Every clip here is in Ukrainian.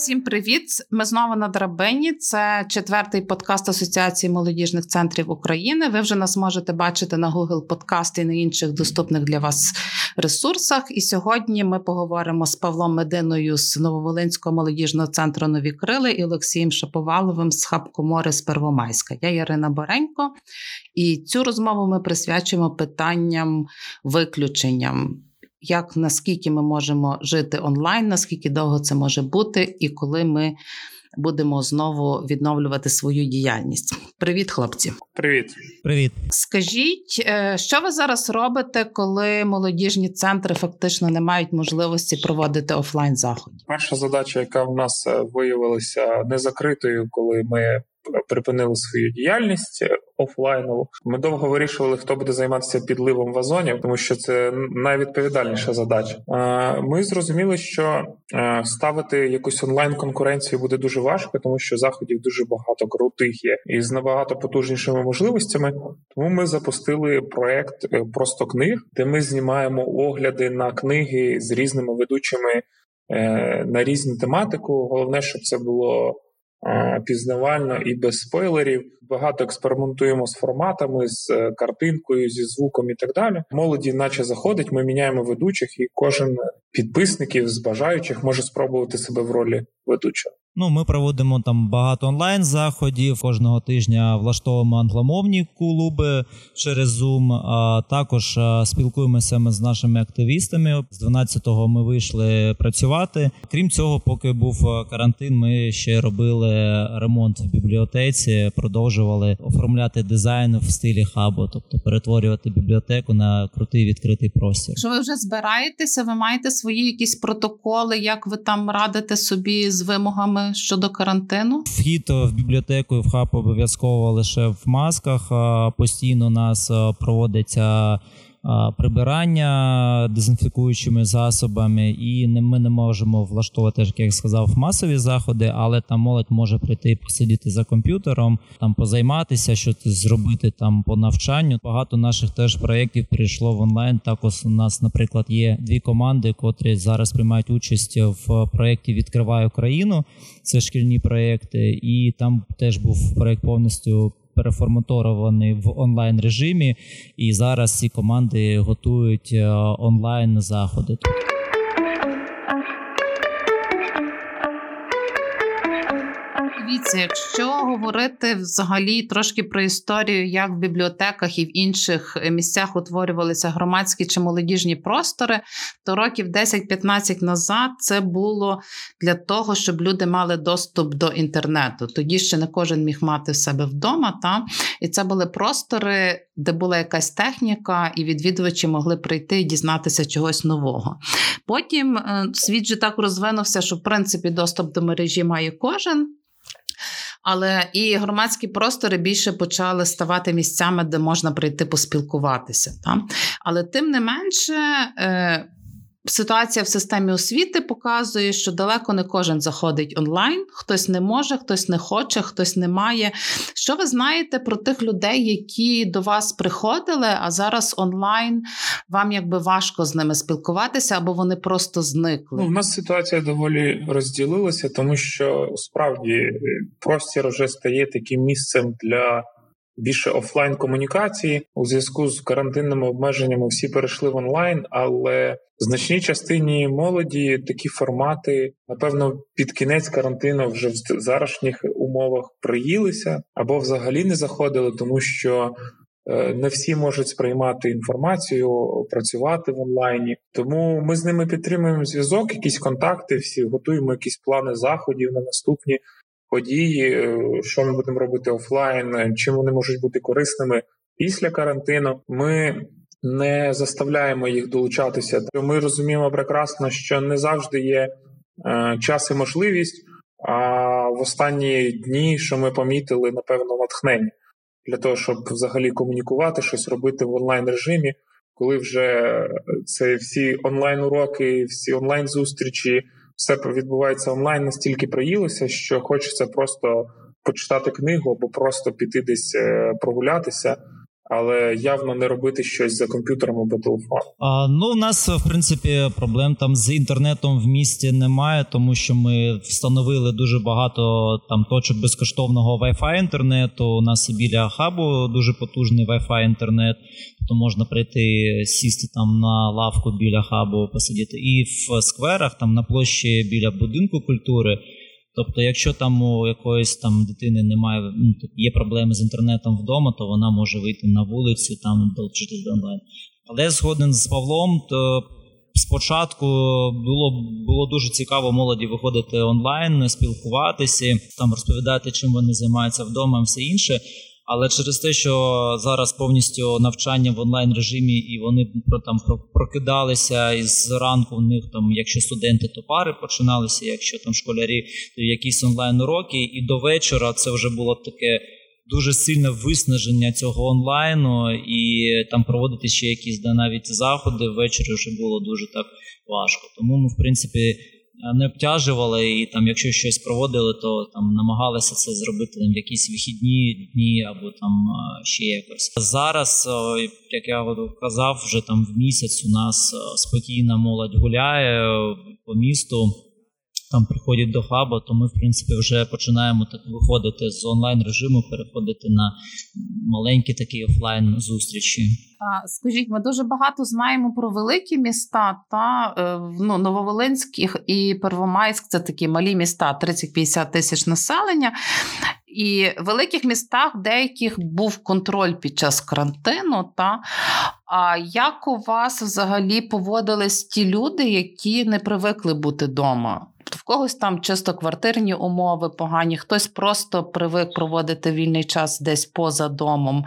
Всім привіт! Ми знову на драбині. Це четвертий подкаст Асоціації молодіжних центрів України. Ви вже нас можете бачити на Google Подкаст і на інших доступних для вас ресурсах. І сьогодні ми поговоримо з Павлом Мединою з Нововолинського молодіжного центру Нові Крили і Олексієм Шаповаловим з Хабкомори з Первомайська. Я Ірина Боренько, і цю розмову ми присвячуємо питанням виключенням як наскільки ми можемо жити онлайн, наскільки довго це може бути, і коли ми будемо знову відновлювати свою діяльність. Привіт, хлопці. Привіт, привіт. Скажіть, е, що ви зараз робите, коли молодіжні центри фактично не мають можливості проводити офлайн заходи? Перша задача, яка в нас е, виявилася незакритою, коли ми припинили свою діяльність офлайнову. Ми довго вирішували, хто буде займатися підливом вазонів, тому що це найвідповідальніша задача. Ми зрозуміли, що ставити якусь онлайн конкуренцію буде дуже важко, тому що заходів дуже багато крутих є і з набагато потужнішими можливостями. Тому ми запустили проект е, просто книг, де ми знімаємо огляди на книги з різними ведучими е, на різну тематику. Головне, щоб це було пізнавально і без спойлерів. Багато експериментуємо з форматами, з е, картинкою, зі звуком і так далі. Молоді, наче заходить, ми міняємо ведучих, і кожен підписників з бажаючих може спробувати себе в ролі ведучого. Ну, ми проводимо там багато онлайн заходів. Кожного тижня влаштовуємо англомовні клуби через Zoom. А також спілкуємося ми з нашими активістами. З 12-го ми вийшли працювати. Крім цього, поки був карантин, ми ще робили ремонт в бібліотеці, продовжували оформляти дизайн в стилі хабу, тобто перетворювати бібліотеку на крутий відкритий простір. Що ви вже збираєтеся? Ви маєте свої якісь протоколи, як ви там радите собі з вимогами? щодо карантину? Вхід в бібліотеку і в хаб обов'язково лише в масках. Постійно у нас проводиться прибирання дезінфікуючими засобами, і ми не можемо влаштовувати, як я сказав, масові заходи, але там молодь може прийти посидіти за комп'ютером, там позайматися, щось зробити там по навчанню. Багато наших теж проєктів перейшло в онлайн. Також у нас, наприклад, є дві команди, котрі зараз приймають участь в проєкті Відкриваю країну. Це шкільні проєкти, і там теж був проєкт повністю переформаторований в онлайн режимі, і зараз ці команди готують е, онлайн заходи. Дивіться, якщо говорити взагалі трошки про історію, як в бібліотеках і в інших місцях утворювалися громадські чи молодіжні простори, то років 10-15 назад це було для того, щоб люди мали доступ до інтернету. Тоді ще не кожен міг мати в себе вдома. Та? І це були простори, де була якась техніка, і відвідувачі могли прийти і дізнатися чогось нового. Потім е, світ же так розвинувся, що в принципі доступ до мережі має кожен. Але і громадські простори більше почали ставати місцями, де можна прийти поспілкуватися. Та? Але тим не менше. Ситуація в системі освіти показує, що далеко не кожен заходить онлайн, хтось не може, хтось не хоче, хтось не має. Що ви знаєте про тих людей, які до вас приходили, а зараз онлайн вам якби важко з ними спілкуватися, або вони просто зникли? Ну, У нас ситуація доволі розділилася, тому що справді простір вже стає таким місцем для. Більше офлайн комунікації у зв'язку з карантинними обмеженнями всі перейшли в онлайн, але значній частині молоді такі формати, напевно, під кінець карантину вже в зарашніх умовах приїлися або взагалі не заходили, тому що. Е, не всі можуть сприймати інформацію, працювати в онлайні, тому ми з ними підтримуємо зв'язок, якісь контакти. Всі готуємо якісь плани заходів на наступні події, е, що ми будемо робити офлайн, чим вони можуть бути корисними після карантину. Ми не заставляємо їх долучатися. Ми розуміємо прекрасно, що не завжди є е, час і можливість. А в останні дні, що ми помітили, напевно, натхнення для того, щоб взагалі комунікувати, щось робити в онлайн режимі, коли вже це всі онлайн уроки, всі онлайн зустрічі, все відбувається онлайн, настільки приїлося, що хочеться просто почитати книгу або просто піти десь е, прогулятися але явно не робити щось за комп'ютером або телефоном. А, Ну, у нас в принципі проблем там з інтернетом в місті немає, тому що ми встановили дуже багато там точок безкоштовного Wi-Fi інтернету. У нас і біля хабу дуже потужний Wi-Fi інтернет, то можна прийти сісти там на лавку біля хабу, посидіти, і в скверах, там на площі біля будинку культури. Тобто, якщо там у якоїсь там дитини немає, ну, є проблеми з інтернетом вдома, то вона може вийти на вулицю там долучитись до онлайн. Але згоден з Павлом, то спочатку було було дуже цікаво молоді виходити онлайн, спілкуватися, там розповідати, чим вони займаються вдома, і все інше. Але через те, що зараз повністю навчання в онлайн режимі, і вони там прокидалися і зранку в них там, якщо студенти, то пари починалися, якщо там школярі, то якісь онлайн уроки, і до вечора це вже було таке. Дуже сильне виснаження цього онлайну, і там проводити ще якісь навіть заходи ввечері вже було дуже так важко. Тому ми, в принципі, не обтяжували, і там, якщо щось проводили, то там намагалися це зробити там, в якісь вихідні дні або там ще якось. Зараз, як я казав, вже там в місяць у нас спокійна молодь гуляє по місту. Там приходять до хаба, то ми, в принципі, вже починаємо так виходити з онлайн режиму, переходити на маленькі такі офлайн зустрічі. Скажіть, ми дуже багато знаємо про великі міста та е, ну, Нововолинськ і Первомайськ це такі малі міста, 30-50 тисяч населення. І в великих містах деяких був контроль під час карантину. Та а як у вас взагалі поводились ті люди, які не привикли бути вдома? В когось там чисто квартирні умови погані, хтось просто привик проводити вільний час десь поза домом.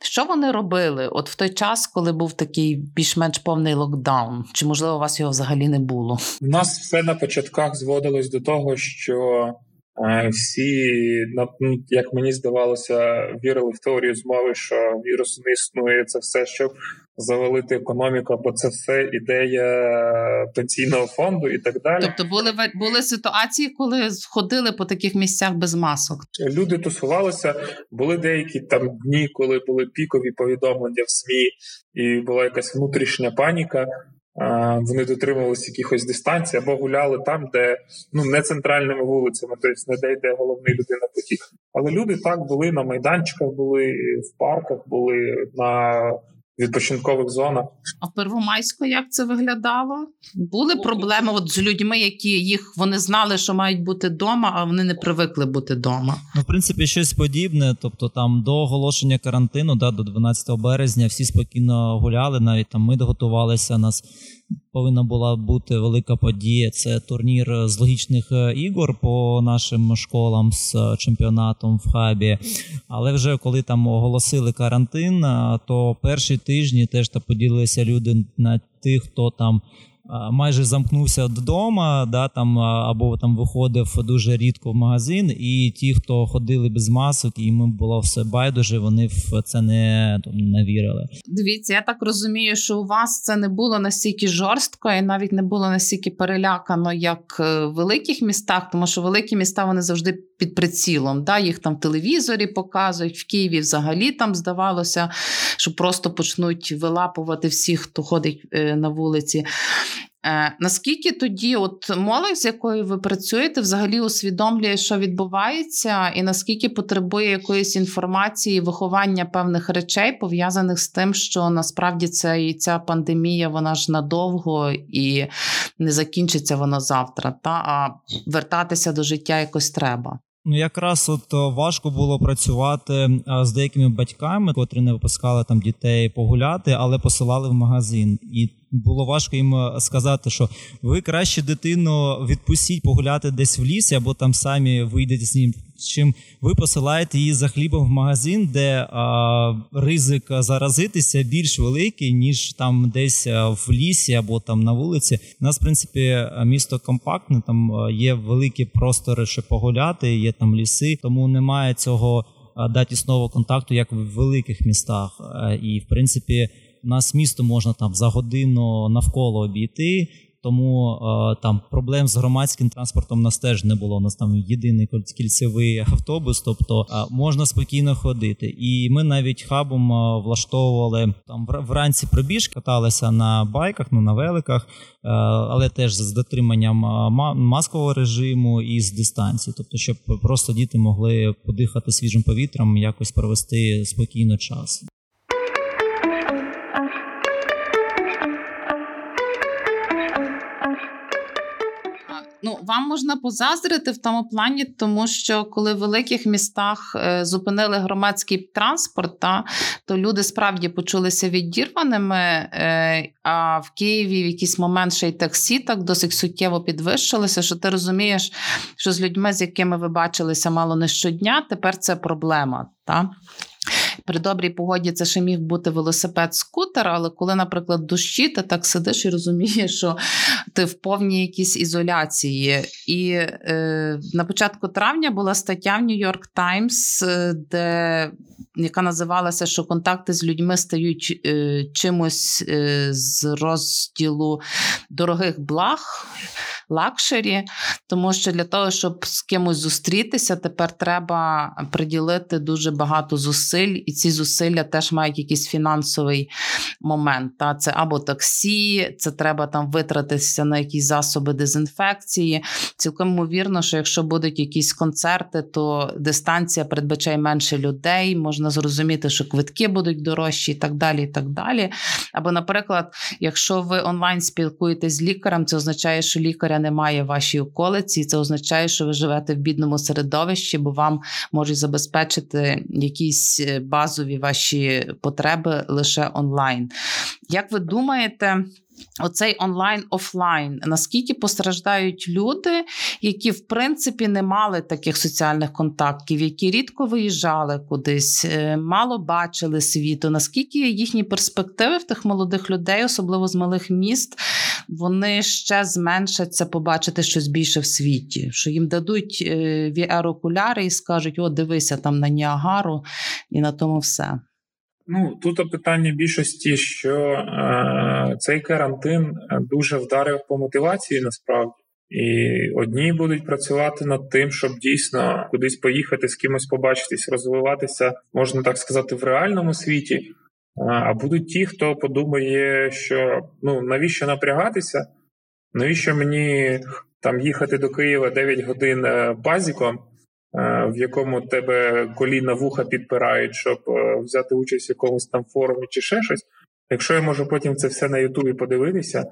Що вони робили от в той час, коли був такий більш-менш повний локдаун? Чи можливо у вас його взагалі не було? У нас все на початках зводилось до того, що всі, ну, як мені здавалося, вірили в теорію змови, що вірус не існує. Це все, щоб завалити економіку, бо це все ідея пенсійного фонду і так далі. Тобто були були ситуації, коли ходили по таких місцях без масок. Люди тусувалися. Були деякі там дні, коли були пікові повідомлення в СМІ, і була якась внутрішня паніка. Вони дотримувалися якихось дистанцій або гуляли там, де ну не центральними вулицями, тобто не де йде головний людина потік. Але люди так були на майданчиках, були в парках, були на відпочинкових зонах. А в Первомайську як це виглядало? Були проблеми от з людьми, які їх вони знали, що мають бути вдома, а вони не привикли бути вдома? Ну, в принципі, щось подібне. Тобто, там до оголошення карантину, да, до 12 березня, всі спокійно гуляли. Навіть там ми готувалися нас повинна була бути велика подія. Це турнір з логічних е, ігор по нашим школам з е, чемпіонатом в хабі. Але вже коли там оголосили карантин, е, то перші тижні теж поділилися люди на тих, хто там майже замкнувся вдома, да, там, або там виходив дуже рідко в магазин, і ті, хто ходили без масок, і їм було все байдуже, вони в це не, не вірили. Дивіться, я так розумію, що у вас це не було настільки жорстко, і навіть не було настільки перелякано, як е, в великих містах, тому що великі міста вони завжди під прицілом. Да? Їх там в телевізорі показують, в Києві взагалі там здавалося, що просто почнуть вилапувати всіх, хто ходить е, на вулиці. Е, Наскільки тоді, от молодь, з якою ви працюєте, взагалі усвідомлює, що відбувається, і наскільки потребує якоїсь інформації, виховання певних речей, пов'язаних з тим, що насправді це ця пандемія, вона ж надовго і не закінчиться вона завтра, та а вертатися до життя якось треба. Ну, якраз от е, важко було працювати е, з деякими батьками, котрі не випускали там дітей погуляти, але посилали в магазин. І було важко їм е, сказати, що ви краще дитину відпустіть погуляти десь в лісі, або там самі вийдете з ним. Чим ви посилаєте її за хлібом в магазин, де а, ризик заразитися більш великий, ніж там десь в лісі або там на вулиці. У нас, в принципі, місто компактне, там є великі простори, щоб погуляти, є там ліси, тому немає цього датісного контакту, як в великих містах. І в принципі. У нас місто можна там за годину навколо обійти. Тому там проблем з громадським транспортом нас теж не було. У нас там єдиний кільцевий автобус, тобто можна спокійно ходити. І ми навіть хабом влаштовували там вранці пробіж, каталися на байках, ну на великах, але теж з дотриманням маскового режиму і з дистанції, тобто, щоб просто діти могли подихати свіжим повітрям, якось провести спокійно час. Ну, вам можна позаздрити в тому плані, тому що коли в великих містах е, зупинили громадський транспорт, та, то люди справді почулися відірваними. Е, а в Києві в якийсь момент ще й таксі так досить суттєво підвищилося, що ти розумієш, що з людьми, з якими ви бачилися мало не щодня, тепер це проблема. Та? При добрій погоді це ще міг бути велосипед-скутер, але коли, наприклад, дощі, ти так сидиш і розумієш, що ти в повній якійсь ізоляції. І е, на початку травня була стаття в York Times, е, де яка називалася, що контакти з людьми стають е, чимось е, з розділу дорогих благ luxury, тому що для того, щоб з кимось зустрітися, тепер треба приділити дуже багато зусиль, і ці зусилля теж мають якийсь фінансовий момент. Та Це або таксі, це треба там витратитися на якісь засоби дезінфекції. Цілком ймовірно, що якщо будуть якісь концерти, то дистанція передбачає менше людей. Можна зрозуміти, що квитки будуть дорожчі і так далі. і так далі. Або, наприклад, якщо ви онлайн спілкуєтесь з лікарем, це означає, що лікаря немає в вашій околиці, це означає, що ви живете в бідному середовищі, бо вам можуть забезпечити якісь е, базові ваші потреби лише онлайн. Як ви думаєте? Оцей онлайн-офлайн, наскільки постраждають люди, які в принципі не мали таких соціальних контактів, які рідко виїжджали кудись, е, мало бачили світу, наскільки їхні перспективи в тих молодих людей, особливо з малих міст, вони ще зменшаться побачити щось більше в світі, що їм дадуть е, VR-окуляри і скажуть: О, дивися там на Ніагару, і на тому все. Ну тут питання більшості, що е, цей карантин дуже вдарив по мотивації насправді. І одні будуть працювати над тим, щоб дійсно кудись поїхати, з кимось побачитись, розвиватися, можна так сказати, в реальному світі. А будуть ті, хто подумає, що ну навіщо напрягатися, навіщо мені там їхати до Києва 9 годин е, базіком, е, в якому тебе коліна вуха підпирають, щоб е, взяти участь в якомусь там форумі чи ще щось. Якщо я можу потім це все на Ютубі подивитися,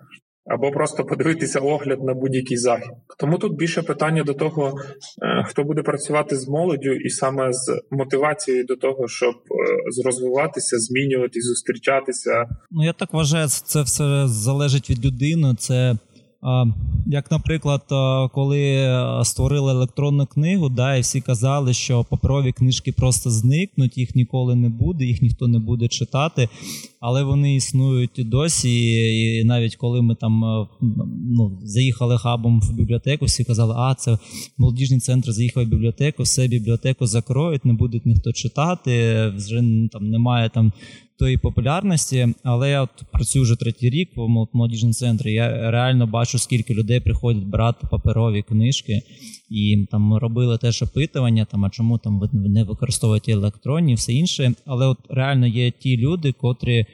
або просто подивитися огляд на будь-який захід. Тому тут більше питання до того, е, хто буде працювати з молоддю, і саме з мотивацією до того, щоб е, розвиватися, змінюватись, зустрічатися. Ну я так вважаю, це все залежить від людини. Це як, наприклад, коли створили електронну книгу, да, і всі казали, що паперові книжки просто зникнуть, їх ніколи не буде, їх ніхто не буде читати, але вони існують досі. І навіть коли ми там ну, заїхали хабом в бібліотеку, всі казали, а це молодіжний центр заїхав в бібліотеку, все бібліотеку закроють, не будуть ніхто читати, вже там немає там тої популярності, але я от працюю вже третій рік в молодіжному центрі. Я реально бачу, скільки людей приходять брати паперові книжки, і там робили теж опитування, там а чому там ви не використовуєте електронні, все інше. Але от реально є ті люди, котрі.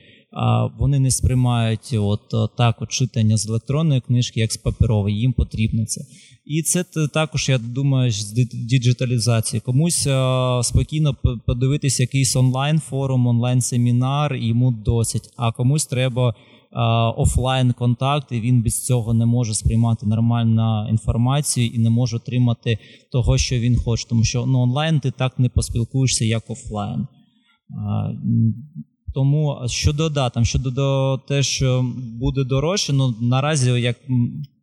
Вони не сприймають от так от читання з електронної книжки, як з паперової. Їм потрібно це. І це також, я думаю, з діджиталізації. Комусь спокійно подивитися якийсь онлайн-форум, онлайн-семінар, йому досить. А комусь треба офлайн контакт, і він без цього не може сприймати нормальну інформацію і не може отримати того, що він хоче. Тому що ну, онлайн ти так не поспілкуєшся, як офлайн. Тому щодо да, там щодо до те, що буде дорожче, ну наразі як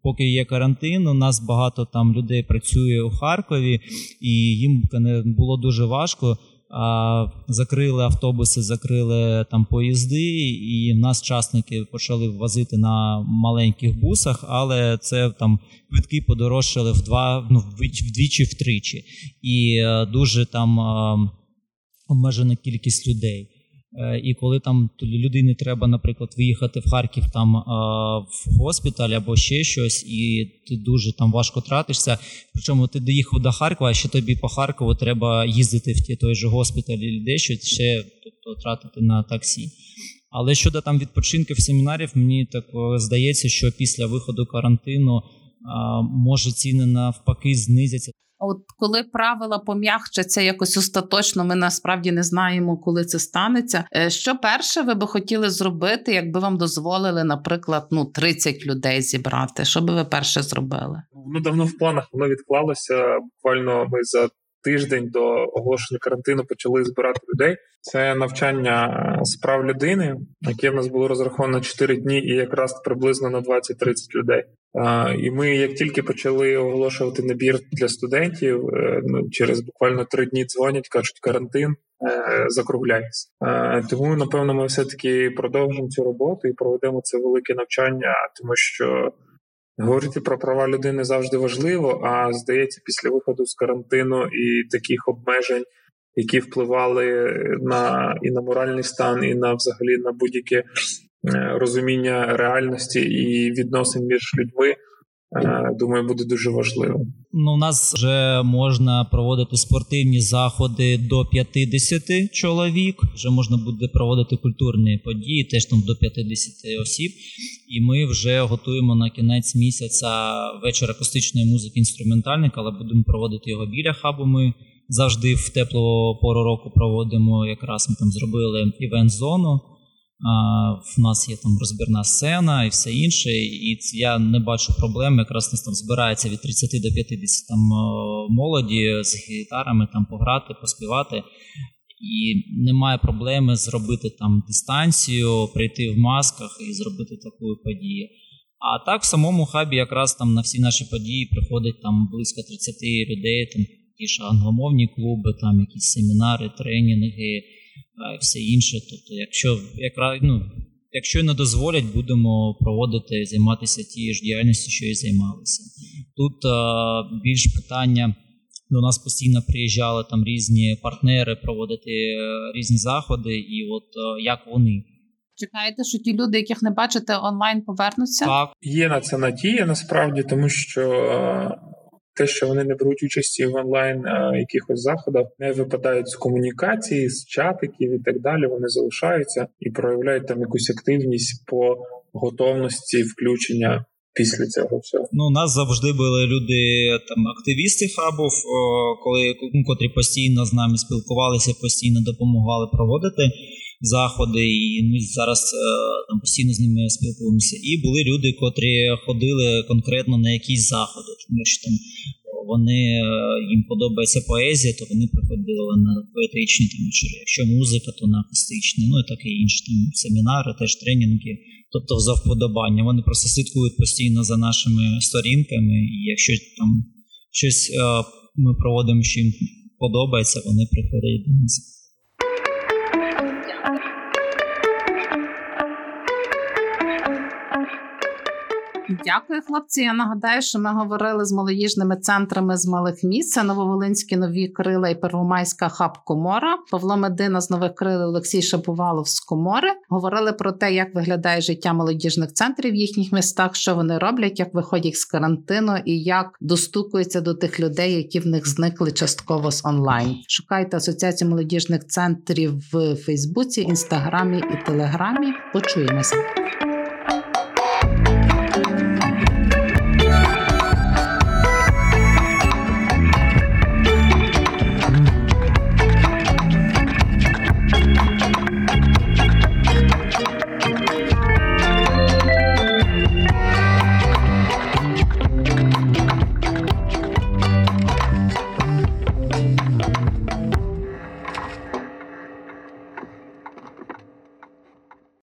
поки є карантин, у нас багато там людей працює у Харкові, і їм було дуже важко. А, Закрили автобуси, закрили там поїзди, і нас частники почали возити на маленьких бусах, але це там квитки подорожчали в два, ну вдвічі, втричі, і дуже там обмежена кількість людей. Е, і коли там людині треба, наприклад, виїхати в Харків там в госпіталь або ще щось, і ти дуже там важко тратишся. Причому ти доїхав до Харкова, а ще тобі по Харкову треба їздити в той же госпіталь і дещо ще тобто тратити на таксі. Але щодо там відпочинків семінарів, мені так здається, що після виходу карантину може ціни навпаки знизяться. От коли правила пом'якчаться якось остаточно, ми насправді не знаємо, коли це станеться. Е, що перше ви би хотіли зробити, якби вам дозволили, наприклад, ну 30 людей зібрати? Що би ви перше зробили? Ну давно в планах воно відклалося. Буквально ми за тиждень до оголошення карантину почали збирати людей. Це навчання е, справ людини, яке в нас було розраховано 4 дні, і якраз приблизно на 20-30 людей. І ми, як тільки почали оголошувати набір для студентів, е, ну через буквально три дні дзвонять, кажуть, карантин е, закругляється. Тому напевно ми все таки продовжимо цю роботу і проведемо це велике навчання, тому що. Говорити про права людини завжди важливо, а здається, після виходу з карантину і таких обмежень, які впливали на і на моральний стан, і на взагалі на будь-яке е, розуміння реальності і відносин між людьми. Е, думаю, буде дуже важливо. Ну, у нас вже можна проводити спортивні заходи до 50 чоловік. Вже можна буде проводити культурні події, теж там до 50 осіб. І ми вже готуємо на кінець місяця вечір акустичної музики інструментальник, але будемо проводити його біля хабу. Ми завжди в теплу пору року проводимо. Якраз ми там зробили івент-зону. В нас є там розбірна сцена і все інше, і я не бачу проблем. Якраз нас там збирається від 30 до 50 там молоді з гітарами там пограти, поспівати. І немає проблеми зробити там дистанцію, прийти в масках і зробити таку подію. А так в самому хабі якраз там на всі наші події приходить там близько 30 людей, там ті ж англомовні клуби, там якісь семінари, тренінги і все інше. Тобто, якщо якраз ну, якщо не дозволять, будемо проводити займатися тією ж діяльністю, що і займалися. Тут а, більш питання. До нас постійно приїжджали там різні партнери проводити е, різні заходи, і от е, як вони. Чекаєте, що ті люди, яких не бачите, онлайн повернуться? Так, є на це надія насправді, тому що е, те, що вони не беруть участі в онлайн якихось заходах, не випадають з комунікації, з чатиків і так далі. Вони залишаються і проявляють там якусь активність по готовності включення. Після цього всього ну нас завжди були люди там активісти хабів, коли ну, котрі постійно з нами спілкувалися, постійно допомагали проводити заходи, і ми зараз е, там постійно з ними спілкуємося. І були люди, котрі ходили конкретно на якісь заходи, тому що там вони е, їм подобається поезія, то вони приходили на поетичні там вечори. Якщо музика, то на акустичні, ну і таке інше там семінари, теж тренінги. Тобто за вподобання. Вони просто слідкують постійно за нашими сторінками, і якщо там щось е, ми проводимо, що їм подобається, вони приходять до нас. Дякую, хлопці. Я нагадаю, що ми говорили з молодіжними центрами з малих міст. Це Нововолинські нові крила і Первомайська хаб Комора. Павло Медина з нових крил Олексій Шаповалов з Комори. Говорили про те, як виглядає життя молодіжних центрів в їхніх містах, що вони роблять, як виходять з карантину і як достукуються до тих людей, які в них зникли частково з онлайн. Шукайте асоціацію молодіжних центрів в Фейсбуці, Інстаграмі і Телеграмі. Почуємося.